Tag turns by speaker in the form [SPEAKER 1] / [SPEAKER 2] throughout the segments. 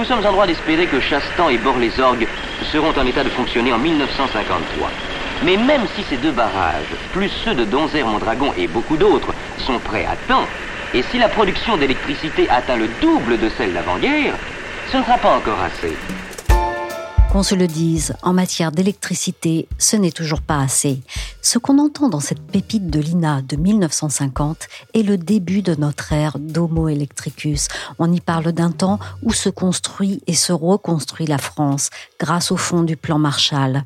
[SPEAKER 1] nous sommes en droit d'espérer que Chastan et Bord-les-Orgues seront en état de fonctionner en 1953. Mais même si ces deux barrages, plus ceux de Donzère-Mondragon et beaucoup d'autres, sont prêts à temps, et si la production d'électricité atteint le double de celle d'avant-guerre, ce ne sera pas encore assez.
[SPEAKER 2] Qu'on se le dise, en matière d'électricité, ce n'est toujours pas assez. Ce qu'on entend dans cette pépite de l'INA de 1950 est le début de notre ère d'Homo electricus. On y parle d'un temps où se construit et se reconstruit la France grâce au fond du plan Marshall.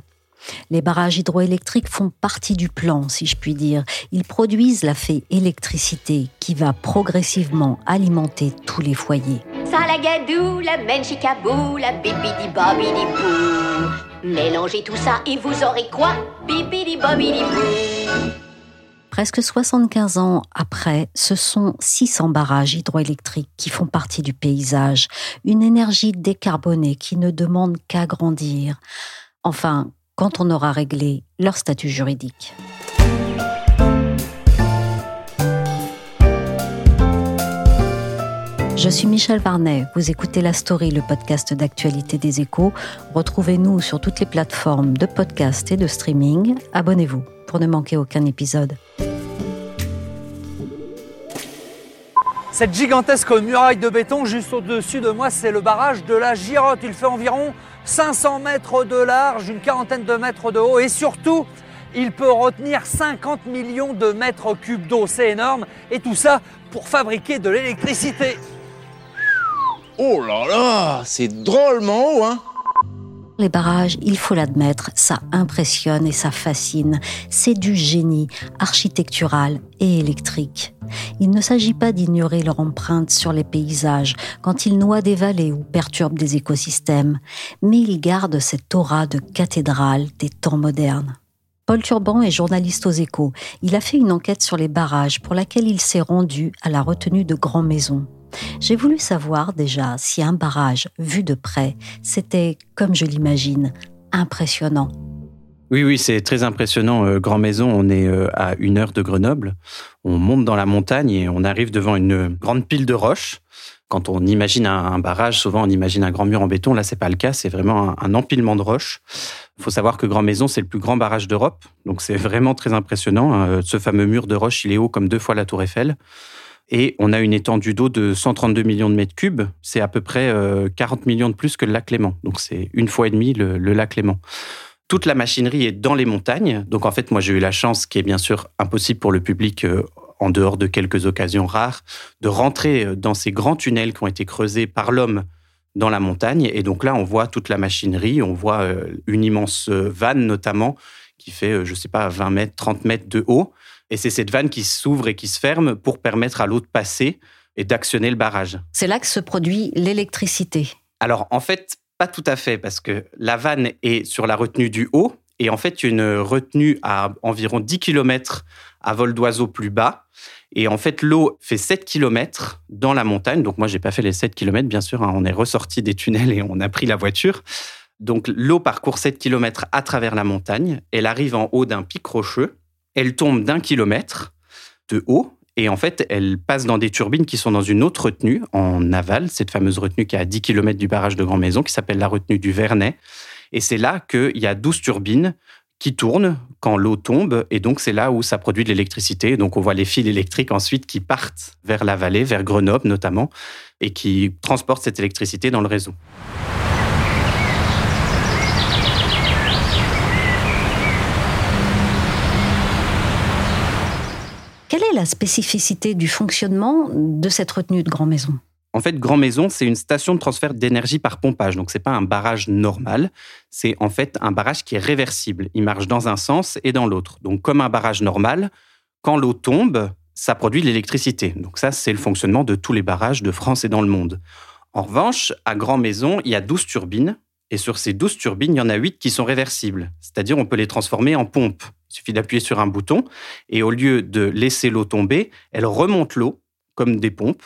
[SPEAKER 2] Les barrages hydroélectriques font partie du plan, si je puis dire. Ils produisent la fée électricité qui va progressivement alimenter tous les foyers.
[SPEAKER 3] Salagadou, la menchikabou, la bibidi bobidi bou. Mélangez tout ça et vous aurez quoi? Bibidi bobidi bou.
[SPEAKER 2] Presque 75 ans après, ce sont 600 barrages hydroélectriques qui font partie du paysage, une énergie décarbonée qui ne demande qu'à grandir. Enfin, quand on aura réglé leur statut juridique. Je suis Michel Varnet, vous écoutez La Story, le podcast d'actualité des échos. Retrouvez-nous sur toutes les plateformes de podcast et de streaming. Abonnez-vous pour ne manquer aucun épisode.
[SPEAKER 4] Cette gigantesque muraille de béton juste au-dessus de moi, c'est le barrage de la Girotte. Il fait environ 500 mètres de large, une quarantaine de mètres de haut et surtout, il peut retenir 50 millions de mètres cubes d'eau. C'est énorme et tout ça pour fabriquer de l'électricité.
[SPEAKER 5] Oh là là, c'est drôlement haut, hein
[SPEAKER 2] les barrages, il faut l'admettre, ça impressionne et ça fascine. C'est du génie architectural et électrique. Il ne s'agit pas d'ignorer leur empreinte sur les paysages quand ils noient des vallées ou perturbent des écosystèmes, mais ils gardent cette aura de cathédrale des temps modernes. Paul Turban est journaliste aux échos. Il a fait une enquête sur les barrages pour laquelle il s'est rendu à la retenue de Grand Maison. J'ai voulu savoir déjà si un barrage vu de près, c'était, comme je l'imagine, impressionnant.
[SPEAKER 6] Oui, oui, c'est très impressionnant. Euh, Grand Maison, on est euh, à une heure de Grenoble. On monte dans la montagne et on arrive devant une grande pile de roches. Quand on imagine un, barrage, souvent on imagine un grand mur en béton. Là, c'est pas le cas. C'est vraiment un, empilement de roches. Il faut savoir que Grand Maison, c'est le plus grand barrage d'Europe. Donc, c'est vraiment très impressionnant. Hein. Ce fameux mur de roches, il est haut comme deux fois la Tour Eiffel. Et on a une étendue d'eau de 132 millions de mètres cubes. C'est à peu près 40 euh, millions de plus que le lac Léman. Donc c'est une fois et demie le, lac Léman. Toute la machinerie est dans les montagnes. Donc en fait, moi j'ai eu la chance, qui est bien sûr impossible pour le public euh, en dehors de quelques occasions rares, de rentrer euh, dans ces grands tunnels qui ont été creusés par l'homme dans la montagne. Et donc là, on voit toute la machinerie, on voit une immense vanne notamment qui fait, je ne sais pas, 20 mètres, 30 mètres de haut. Et c'est cette vanne qui s'ouvre et qui se ferme pour permettre à l'eau de passer et d'actionner le barrage.
[SPEAKER 2] C'est là que se produit l'électricité.
[SPEAKER 6] Alors en fait, pas tout à fait, parce que la vanne est sur la retenue du haut, et en fait, une retenue à environ 10 km à vol d'oiseau plus bas. Et en fait, l'eau fait 7 km dans la montagne. Donc moi, j'ai pas fait les 7 km, bien sûr. Hein. On est ressorti des tunnels et on a pris la voiture. Donc l'eau parcourt 7 km à travers la montagne. Elle arrive en haut d'un pic rocheux. Elle tombe d'un kilomètre de haut et en fait, elle passe dans des turbines qui sont dans une autre retenue en aval, cette fameuse retenue qui est à 10 km du barrage de Grand Maison, qui s'appelle la retenue du Vernet. Et c'est là qu'il y a 12 turbines qui tournent quand l'eau tombe. Et donc, c'est là où ça produit de l'électricité. Donc, on voit les fils électriques ensuite qui partent vers la vallée, vers Grenoble notamment, et qui transportent cette électricité dans le réseau.
[SPEAKER 2] La spécificité du fonctionnement de cette retenue de Grand Maison
[SPEAKER 6] en fait, Grand Maison, c'est une station de transfert d'énergie par pompage. Donc, ce n'est pas un barrage normal. C'est en fait un barrage qui est réversible. Il marche dans un sens et dans l'autre. Donc, comme un barrage normal, quand l'eau tombe, ça produit de l'électricité. Donc ça, c'est le fonctionnement de tous les barrages de France et dans le monde. En revanche, à Grand Maison, il y a 12 turbines. Et sur ces 12 turbines, il y en a 8 qui sont réversibles. C'est-à-dire, on peut les transformer en pompes. Il suffit d'appuyer sur un bouton. Et au lieu de laisser l'eau tomber, elle remonte l'eau comme des pompes.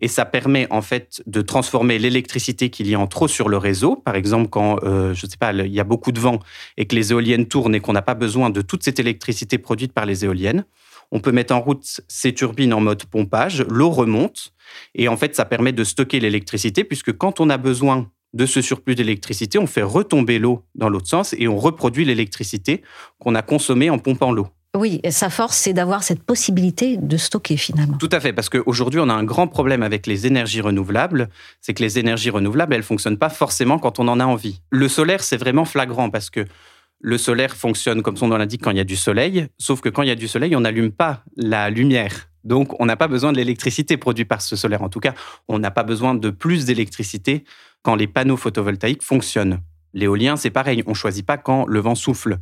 [SPEAKER 6] Et ça permet en fait de transformer l'électricité qu'il y a en trop sur le réseau. Par exemple, quand, euh, je sais pas, il y a beaucoup de vent et que les éoliennes tournent et qu'on n'a pas besoin de toute cette électricité produite par les éoliennes, on peut mettre en route ces turbines en mode pompage, l'eau remonte, et en fait, ça permet de stocker l'électricité, puisque quand on a besoin de ce surplus d'électricité, on fait retomber l'eau dans l'autre sens et on reproduit l'électricité qu'on a consommée en pompant l'eau.
[SPEAKER 2] Oui, sa force, c'est d'avoir cette possibilité de stocker finalement.
[SPEAKER 6] Tout à fait, parce qu'aujourd'hui, on a un grand problème avec les énergies renouvelables, c'est que les énergies renouvelables, elles fonctionnent pas forcément quand on en a envie. Le solaire, c'est vraiment flagrant parce que le solaire fonctionne comme son nom l'indique quand il y a du soleil, sauf que quand il y a du soleil, on n'allume pas la lumière. Donc, on n'a pas besoin de l'électricité produite par ce solaire. En tout cas, on n'a pas besoin de plus d'électricité quand les panneaux photovoltaïques fonctionnent. L'éolien, c'est pareil, on ne choisit pas quand le vent souffle.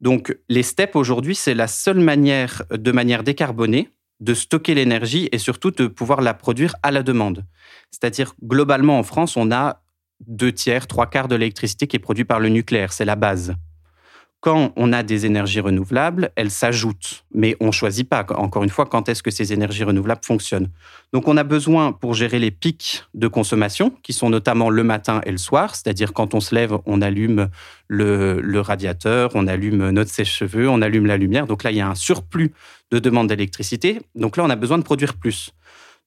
[SPEAKER 6] Donc, les steppes aujourd'hui, c'est la seule manière, de manière décarbonée, de stocker l'énergie et surtout de pouvoir la produire à la demande. C'est-à-dire, globalement, en France, on a deux tiers, trois quarts de l'électricité qui est produite par le nucléaire. C'est la base quand on a des énergies renouvelables, elles s'ajoutent. Mais on ne choisit pas, encore une fois, quand est-ce que ces énergies renouvelables fonctionnent? Donc on a besoin, pour gérer les pics de consommation, qui sont notamment le matin et le soir, c'est-à-dire quand on se lève, on allume le, radiateur, on allume notre sèche-cheveux, on allume la lumière. Donc là, il y a un surplus de demande d'électricité. Donc là, on a besoin de produire plus.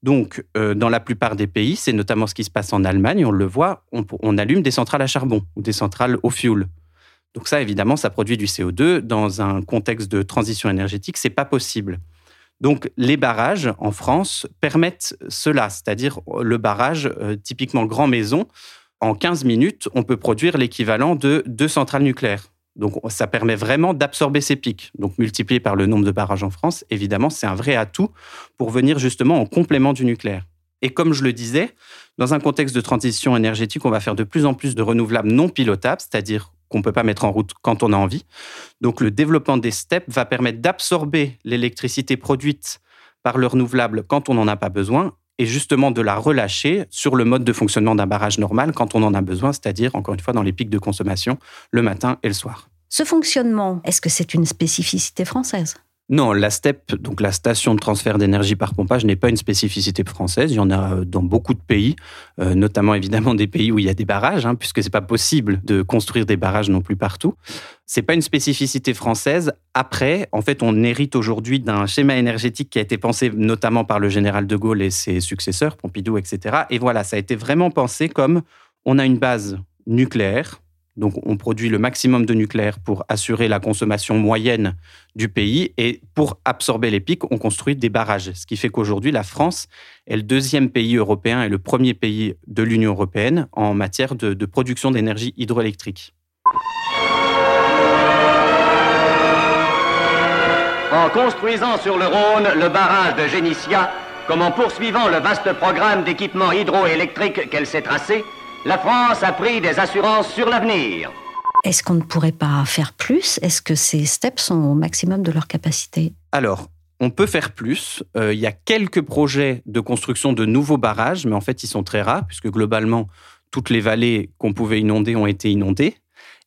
[SPEAKER 6] Donc, euh, dans la plupart des pays, c'est notamment ce qui se passe en Allemagne, on le voit, on, on allume des centrales à charbon ou des centrales au fioul. Donc ça, évidemment, ça produit du CO2. Dans un contexte de transition énergétique, c'est pas possible. Donc les barrages en France permettent cela, c'est-à-dire le barrage euh, typiquement grand maison, en 15 minutes, on peut produire l'équivalent de deux centrales nucléaires. Donc ça permet vraiment d'absorber ces pics. Donc multiplié par le nombre de barrages en France, évidemment, c'est un vrai atout pour venir justement en complément du nucléaire. Et comme je le disais, dans un contexte de transition énergétique, on va faire de plus en plus de renouvelables non pilotables, c'est-à-dire qu'on ne peut pas mettre en route quand on a envie. Donc le développement des steppes va permettre d'absorber l'électricité produite par le renouvelable quand on n'en a pas besoin et justement de la relâcher sur le mode de fonctionnement d'un barrage normal quand on en a besoin, c'est-à-dire, encore une fois, dans les pics de consommation, le matin et le soir.
[SPEAKER 2] Ce fonctionnement, est-ce que c'est une spécificité française?
[SPEAKER 6] Non, la STEP, donc la station de transfert d'énergie par pompage, n'est pas une spécificité française. Il y en a euh, dans beaucoup de pays, euh, notamment évidemment des pays où il y a des barrages, hein, puisque c'est pas possible de construire des barrages non plus partout. C'est pas une spécificité française. Après, en fait, on hérite aujourd'hui d'un schéma énergétique qui a été pensé notamment par le général de Gaulle et ses successeurs, Pompidou, etc. Et voilà, ça a été vraiment pensé comme on a une base nucléaire donc, on produit le maximum de nucléaire pour assurer la consommation moyenne du pays. Et pour absorber les pics, on construit des barrages. Ce qui fait qu'aujourd'hui, la France est le deuxième pays européen et le premier pays de l'Union européenne en matière de, production d'énergie hydroélectrique.
[SPEAKER 1] En construisant sur le Rhône le barrage de Génissia, comme en poursuivant le vaste programme d'équipement hydroélectrique qu'elle s'est tracé, la France a pris des assurances sur l'avenir.
[SPEAKER 2] Est-ce qu'on ne pourrait pas faire plus? Est-ce que ces steps sont au maximum de leur capacité?
[SPEAKER 6] Alors, on peut faire plus. Euh, il y a quelques projets de construction de nouveaux barrages, mais en fait, ils sont très rares, puisque globalement, toutes les vallées qu'on pouvait inonder ont été inondées.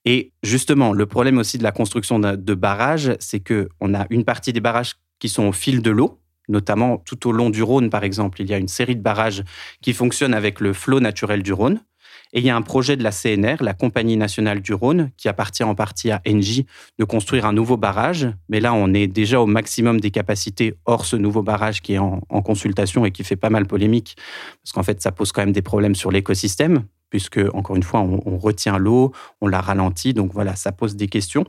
[SPEAKER 6] Et justement, le problème aussi de la construction de barrages, c'est qu'on a une partie des barrages qui sont au fil de l'eau, notamment tout au long du Rhône, par exemple. Il y a une série de barrages qui fonctionnent avec le flot naturel du Rhône. Et il y a un projet de la CNR, la Compagnie nationale du Rhône, qui appartient en partie à Engie, de construire un nouveau barrage. Mais là, on est déjà au maximum des capacités hors ce nouveau barrage qui est en, consultation et qui fait pas mal polémique, parce qu'en fait, ça pose quand même des problèmes sur l'écosystème, puisque, encore une fois, on retient l'eau, on la ralentit. Donc voilà, ça pose des questions.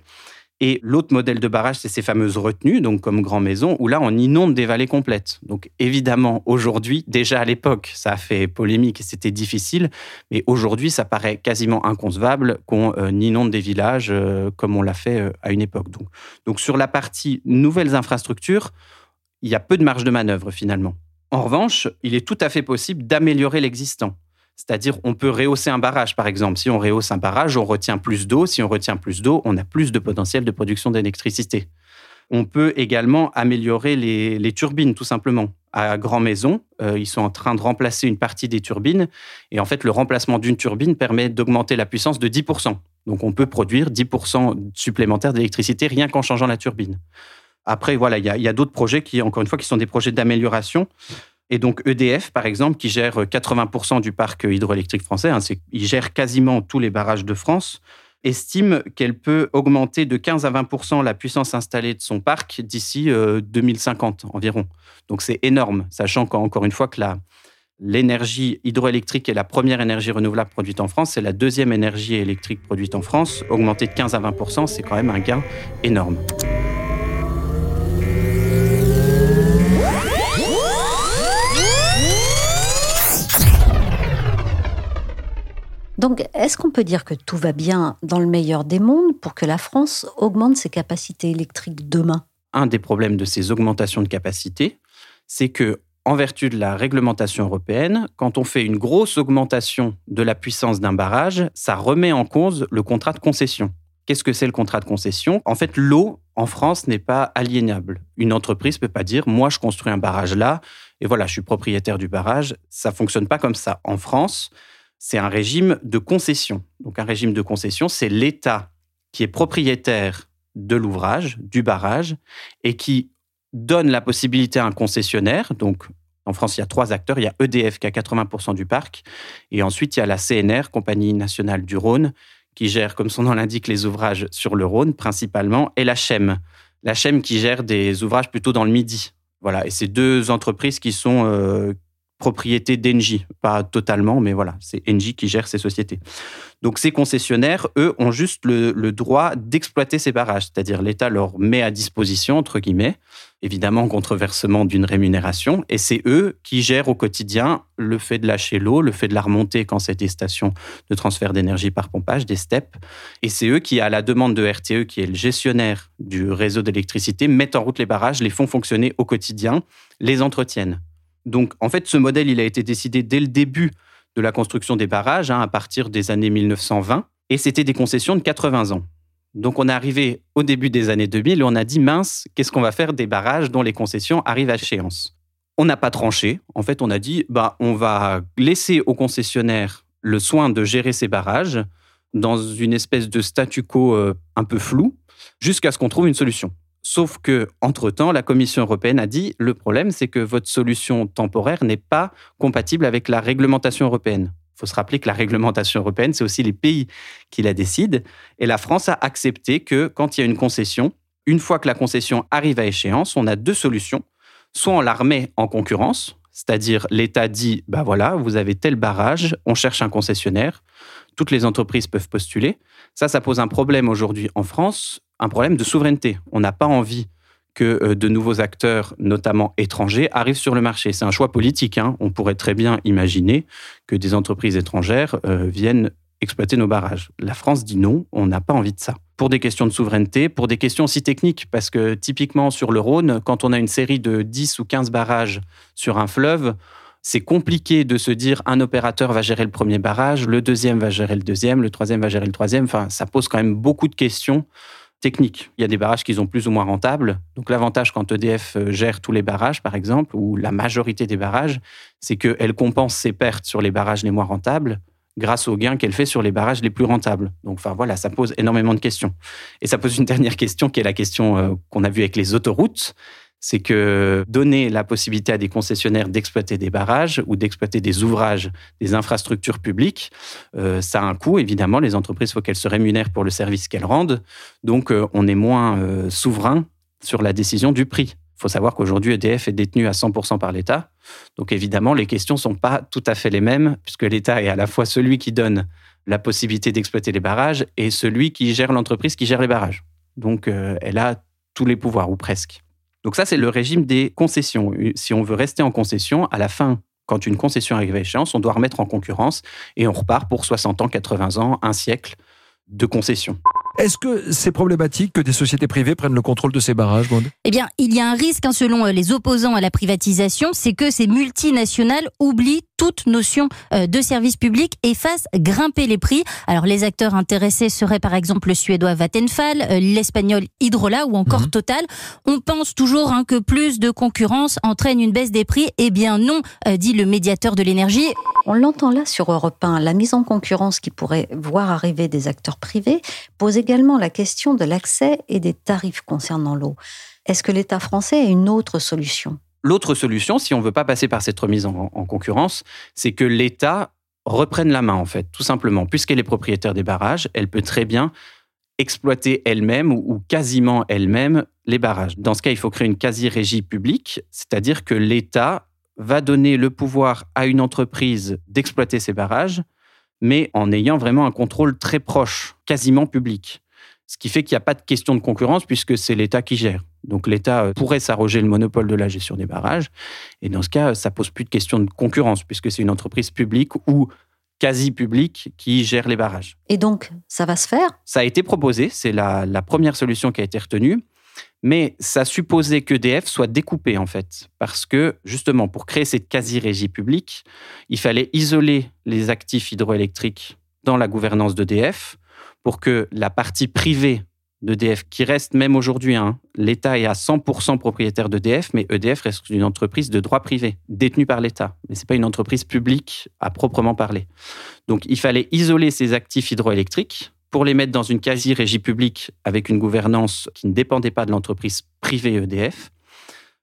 [SPEAKER 6] Et l'autre modèle de barrage, c'est ces fameuses retenues, donc comme Grand Maison, où là, on inonde des vallées complètes. Donc évidemment, aujourd'hui, déjà à l'époque, ça a fait polémique et c'était difficile, mais aujourd'hui, ça paraît quasiment inconcevable qu'on euh, inonde des villages euh, comme on l'a fait euh, à une époque. Donc, donc sur la partie nouvelles infrastructures, il y a peu de marge de manœuvre finalement. En revanche, il est tout à fait possible d'améliorer l'existant. C'est-à-dire, on peut rehausser un barrage, par exemple. Si on rehausse un barrage, on retient plus d'eau. Si on retient plus d'eau, on a plus de potentiel de production d'électricité. On peut également améliorer les, turbines, tout simplement. À Grand Maison, euh, ils sont en train de remplacer une partie des turbines. Et en fait, le remplacement d'une turbine permet d'augmenter la puissance de 10%. Donc, on peut produire 10% supplémentaires d'électricité rien qu'en changeant la turbine. Après, voilà, il y a, d'autres projets qui, encore une fois, qui sont des projets d'amélioration. Et donc EDF, par exemple, qui gère 80% du parc hydroélectrique français, hein, il gère quasiment tous les barrages de France, estime qu'elle peut augmenter de 15 à 20 la puissance installée de son parc d'ici 2050 euh, environ. Donc c'est énorme, sachant qu'encore une fois que l'énergie hydroélectrique est la première énergie renouvelable produite en France, c'est la deuxième énergie électrique produite en France. Augmenter de 15 à 20 c'est quand même un gain énorme.
[SPEAKER 2] Donc, est-ce qu'on peut dire que tout va bien dans le meilleur des mondes pour que la France augmente ses capacités électriques demain?
[SPEAKER 6] Un des problèmes de ces augmentations de capacité, c'est que en vertu de la réglementation européenne, quand on fait une grosse augmentation de la puissance d'un barrage, ça remet en cause le contrat de concession. Qu'est-ce que c'est le contrat de concession? En fait, l'eau en France n'est pas aliénable. Une entreprise peut pas dire moi je construis un barrage là et voilà, je suis propriétaire du barrage, ça fonctionne pas comme ça. En France, c'est un régime de concession. Donc un régime de concession, c'est l'État qui est propriétaire de l'ouvrage, du barrage, et qui donne la possibilité à un concessionnaire, donc en France, il y a trois acteurs. Il y a EDF qui a 80% du parc. Et ensuite, il y a la CNR, Compagnie nationale du Rhône, qui gère, comme son nom l'indique, les ouvrages sur le Rhône principalement, et la CHEM. La CHEM qui gère des ouvrages plutôt dans le Midi. Voilà. Et c'est deux entreprises qui sont, euh, propriété d'Engie. Pas totalement, mais voilà, c'est Engie qui gère ces sociétés. Donc ces concessionnaires, eux, ont juste le, droit d'exploiter ces barrages, c'est-à-dire l'État leur met à disposition, entre guillemets, évidemment contre versement d'une rémunération, et c'est eux qui gèrent au quotidien le fait de lâcher l'eau, le fait de la remonter quand c'est des stations de transfert d'énergie par pompage, des STEP, et c'est eux qui, à la demande de RTE, qui est le gestionnaire du réseau d'électricité, mettent en route les barrages, les font fonctionner au quotidien, les entretiennent. Donc, en fait, ce modèle, il a été décidé dès le début de la construction des barrages, hein, à partir des années 1920, et c'était des concessions de 80 ans. Donc, on est arrivé au début des années 2000 et on a dit, mince, qu'est-ce qu'on va faire des barrages dont les concessions arrivent à échéance? On n'a pas tranché. En fait, on a dit, bah, on va laisser aux concessionnaires le soin de gérer ces barrages dans une espèce de statu quo euh, un peu flou, jusqu'à ce qu'on trouve une solution. Sauf que, entre-temps, la Commission européenne a dit le problème, c'est que votre solution temporaire n'est pas compatible avec la réglementation européenne. Il faut se rappeler que la réglementation européenne, c'est aussi les pays qui la décident. Et la France a accepté que quand il y a une concession, une fois que la concession arrive à échéance, on a deux solutions. Soit on la remet en concurrence, c'est-à-dire l'État dit, bah voilà, vous avez tel barrage, on cherche un concessionnaire, toutes les entreprises peuvent postuler. Ça, ça pose un problème aujourd'hui en France un problème de souveraineté. On n'a pas envie que euh, de nouveaux acteurs, notamment étrangers, arrivent sur le marché. C'est un choix politique. Hein. On pourrait très bien imaginer que des entreprises étrangères euh, viennent exploiter nos barrages. La France dit non, on n'a pas envie de ça. Pour des questions de souveraineté, pour des questions aussi techniques, parce que typiquement sur le Rhône, quand on a une série de 10 ou 15 barrages sur un fleuve, c'est compliqué de se dire un opérateur va gérer le premier barrage, le deuxième va gérer le deuxième, le troisième va gérer le troisième. Enfin, ça pose quand même beaucoup de questions technique. Il y a des barrages qui sont plus ou moins rentables. Donc l'avantage quand EDF euh, gère tous les barrages, par exemple, ou la majorité des barrages, c'est qu'elle compense ses pertes sur les barrages les moins rentables grâce aux gains qu'elle fait sur les barrages les plus rentables. Donc enfin voilà, ça pose énormément de questions. Et ça pose une dernière question qui est la question euh, qu'on a vue avec les autoroutes c'est que donner la possibilité à des concessionnaires d'exploiter des barrages ou d'exploiter des ouvrages, des infrastructures publiques, euh, ça a un coût, évidemment. Les entreprises, faut qu'elles se rémunèrent pour le service qu'elles rendent. Donc, euh, on est moins euh, souverain sur la décision du prix. Il faut savoir qu'aujourd'hui, EDF est détenu à 100% par l'État. Donc, évidemment, les questions ne sont pas tout à fait les mêmes, puisque l'État est à la fois celui qui donne la possibilité d'exploiter les barrages et celui qui gère l'entreprise qui gère les barrages. Donc, elle a tous les pouvoirs, ou presque. Donc ça, c'est le régime des concessions. Si on veut rester en concession, à la fin, quand une concession arrive à échéance, on doit remettre en concurrence et on repart pour 60 ans, 80 ans, un siècle de concession.
[SPEAKER 7] Est-ce que c'est problématique que des sociétés privées prennent le contrôle de ces barrages,
[SPEAKER 8] Eh bien, il y a un risque, hein, selon euh, les opposants à la privatisation, c'est que ces multinationales oublient toute notion euh, de service public et fassent grimper les prix. Alors, les acteurs intéressés seraient par exemple le suédois Vattenfall, euh, l'espagnol Hydrola ou encore
[SPEAKER 7] Mhm.
[SPEAKER 8] Total. On pense toujours hein, que plus de concurrence entraîne une baisse des prix. Eh bien non, euh, dit le médiateur de l'énergie.
[SPEAKER 2] On l'entend là sur Europe 1, la mise en concurrence qui pourrait voir arriver des acteurs privés pose également la question de l'accès et des tarifs concernant l'eau. Est-ce que l'État français a une autre solution?
[SPEAKER 6] L'autre solution, si on ne veut pas passer par cette remise en, en concurrence, c'est que l'État reprenne la main, en fait, tout simplement. Puisqu'elle est propriétaire des barrages, elle peut très bien exploiter elle-même ou, ou quasiment elle-même les barrages. Dans ce cas, il faut créer une quasi-régie publique, c'est-à-dire que l'État va donner le pouvoir à une entreprise d'exploiter ces barrages, mais en ayant vraiment un contrôle très proche, quasiment public. Ce qui fait qu'il n'y a pas de question de concurrence puisque c'est l'État qui gère. Donc l'État euh, pourrait s'arroger le monopole de la gestion des barrages. Et dans ce cas, ça pose plus de question de concurrence puisque c'est une entreprise publique ou quasi publique qui gère les barrages.
[SPEAKER 2] Et donc, ça va se faire?
[SPEAKER 6] Ça a été proposé, c'est la, la première solution qui a été retenue, mais ça supposait qu'EDF soit découpé en fait, parce que justement pour créer cette quasi-régie publique, il fallait isoler les actifs hydroélectriques dans la gouvernance d'EDF pour que la partie privée d'EDF, qui reste même aujourd'hui, hein, l'État est à 100% propriétaire d'EDF, mais EDF reste une entreprise de droit privé, détenue par l'État. Mais ce n'est pas une entreprise publique à proprement parler. Donc il fallait isoler ces actifs hydroélectriques pour les mettre dans une quasi-régie publique avec une gouvernance qui ne dépendait pas de l'entreprise privée EDF.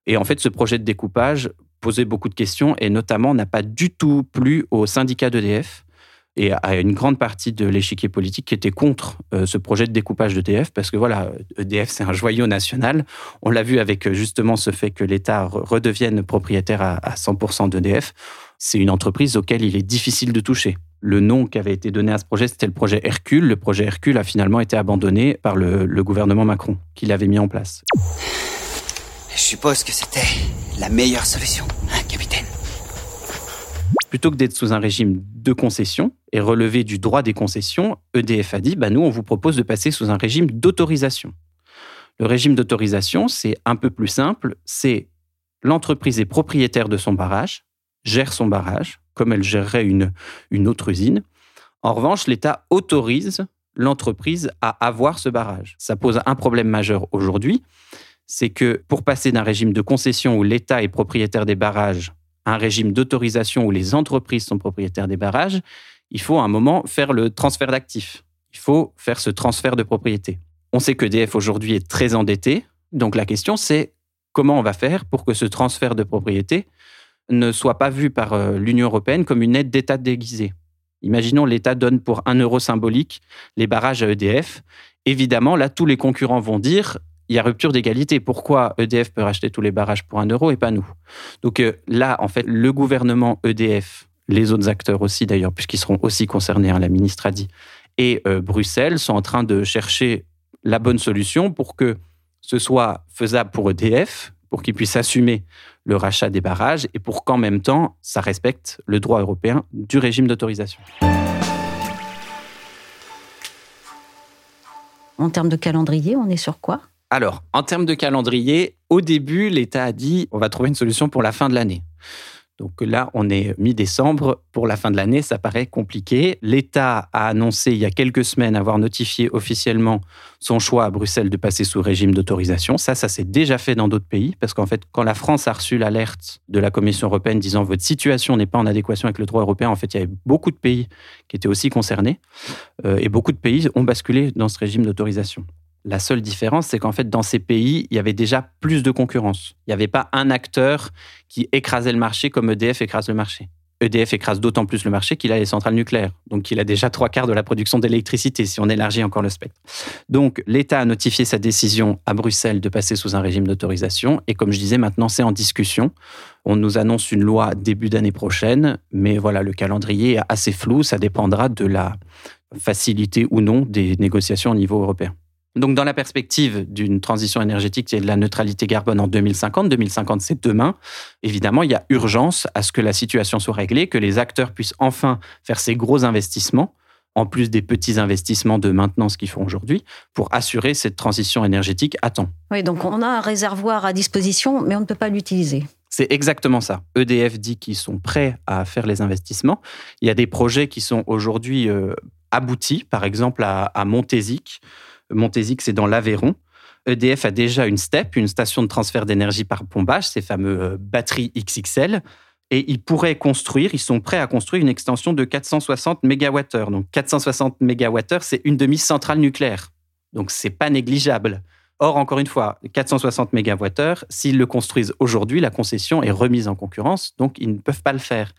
[SPEAKER 6] Et en fait, ce projet de découpage posait beaucoup de questions et notamment n'a pas du tout plu au syndicat d'EDF et à une grande partie de l'échiquier politique qui était contre euh, ce projet de découpage d'EDF parce que voilà, EDF c'est un joyau national. On l'a vu avec euh, justement ce fait que l'État re- redevienne propriétaire à, à 100% d'EDF. C'est une entreprise auquel il est difficile de toucher. Le nom qui avait été donné à ce projet, c'était le projet Hercule. Le projet Hercule a finalement été abandonné par le, gouvernement Macron, qui l'avait mis en place.
[SPEAKER 9] Je suppose que c'était la meilleure solution, hein,
[SPEAKER 6] Plutôt que d'être sous un régime de concession et relevé du droit des concessions, EDF a dit bah, nous, on vous propose de passer sous un régime d'autorisation. Le régime d'autorisation, c'est un peu plus simple c'est l'entreprise est propriétaire de son barrage, gère son barrage, comme elle gérerait une, une autre usine. En revanche, l'État autorise l'entreprise à avoir ce barrage. Ça pose un problème majeur aujourd'hui, c'est que pour passer d'un régime de concession où l'État est propriétaire des barrages un régime d'autorisation où les entreprises sont propriétaires des barrages, il faut à un moment faire le transfert d'actifs. Il faut faire ce transfert de propriété. On sait que DF aujourd'hui est très endetté, donc la question c'est comment on va faire pour que ce transfert de propriété ne soit pas vu par euh, l'Union européenne comme une aide d'État déguisée. Imaginons l'État donne pour un euro symbolique les barrages à EDF. Évidemment, là, tous les concurrents vont dire il y a rupture d'égalité. Pourquoi EDF peut racheter tous les barrages pour un euro et pas nous? Donc euh, là, en fait, le gouvernement EDF, les autres acteurs aussi d'ailleurs, puisqu'ils seront aussi concernés, hein, la ministre a dit, et euh, Bruxelles sont en train de chercher la bonne solution pour que ce soit faisable pour EDF, pour qu'ils puissent assumer le rachat des barrages et pour qu'en même temps, ça respecte le droit européen du régime d'autorisation.
[SPEAKER 2] En termes de calendrier, on est sur quoi?
[SPEAKER 6] Alors, en termes de calendrier, au début, l'État a dit on va trouver une solution pour la fin de l'année. Donc là, on est mi-décembre. Pour la fin de l'année, ça paraît compliqué. L'État a annoncé il y a quelques semaines avoir notifié officiellement son choix à Bruxelles de passer sous régime d'autorisation. Ça, ça s'est déjà fait dans d'autres pays, parce qu'en fait, quand la France a reçu l'alerte de la Commission européenne disant votre situation n'est pas en adéquation avec le droit européen, en fait, il y avait beaucoup de pays qui étaient aussi concernés, euh, et beaucoup de pays ont basculé dans ce régime d'autorisation. La seule différence, c'est qu'en fait, dans ces pays, il y avait déjà plus de concurrence. Il n'y avait pas un acteur qui écrasait le marché comme EDF écrase le marché. EDF écrase d'autant plus le marché qu'il a les centrales nucléaires. Donc, il a déjà trois quarts de la production d'électricité, si on élargit encore le spectre. Donc, l'État a notifié sa décision à Bruxelles de passer sous un régime d'autorisation. Et comme je disais, maintenant, c'est en discussion. On nous annonce une loi début d'année prochaine. Mais voilà, le calendrier est assez flou. Ça dépendra de la facilité ou non des négociations au niveau européen. Donc, dans la perspective d'une transition énergétique et de la neutralité carbone en 2050, 2050 c'est demain, évidemment, il y a urgence à ce que la situation soit réglée, que les acteurs puissent enfin faire ces gros investissements en plus des petits investissements de maintenance qu'ils font aujourd'hui, pour assurer cette transition énergétique à temps.
[SPEAKER 2] Oui, donc on a un réservoir à disposition, mais on ne peut pas l'utiliser.
[SPEAKER 6] C'est exactement ça. EDF dit qu'ils sont prêts à faire les investissements. Il y a des projets qui sont aujourd'hui euh, aboutis, par exemple à, à Montésic. Montésic, c'est dans l'Aveyron. EDF a déjà une STEP, une station de transfert d'énergie par pompage, ces fameux euh, batteries XXL. Et ils pourraient construire, ils sont prêts à construire une extension de 460 MWh. Donc 460 MWh, c'est une demi-centrale nucléaire. Donc c'est pas négligeable. Or, encore une fois, 460 MWh, s'ils le construisent aujourd'hui, la concession est remise en concurrence, donc ils ne peuvent pas le faire.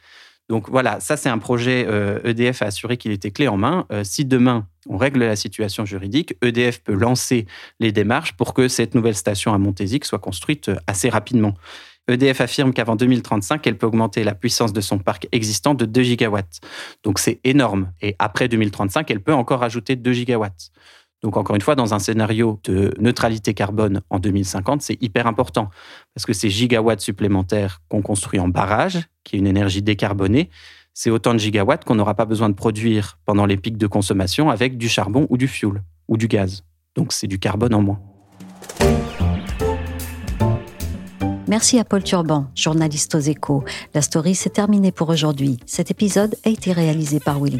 [SPEAKER 6] Donc voilà, ça c'est un projet EDF euh, e a assuré qu'il était clé en main. Euh, si demain on règle la situation juridique, EDF peut lancer les démarches pour que cette nouvelle station à Montésic soit construite euh, assez rapidement. EDF affirme qu'avant 2035, elle peut augmenter la puissance de son parc existant de 2 gigawatts. Donc c'est énorme. Et après 2035, elle peut encore ajouter 2 gigawatts. Donc encore une fois, dans un scénario de neutralité carbone en 2050, c'est hyper important parce que ces gigawatts supplémentaires qu'on construit en barrage, qui est une énergie décarbonée, c'est autant de gigawatts qu'on n'aura pas besoin de produire pendant les pics de consommation avec du charbon ou du fioul ou du gaz. Donc c'est du carbone en moins.
[SPEAKER 2] Merci à Paul Turban, journaliste aux échos. La story s'est terminée pour aujourd'hui. Cet épisode a été réalisé par Willy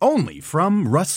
[SPEAKER 10] Only from Rust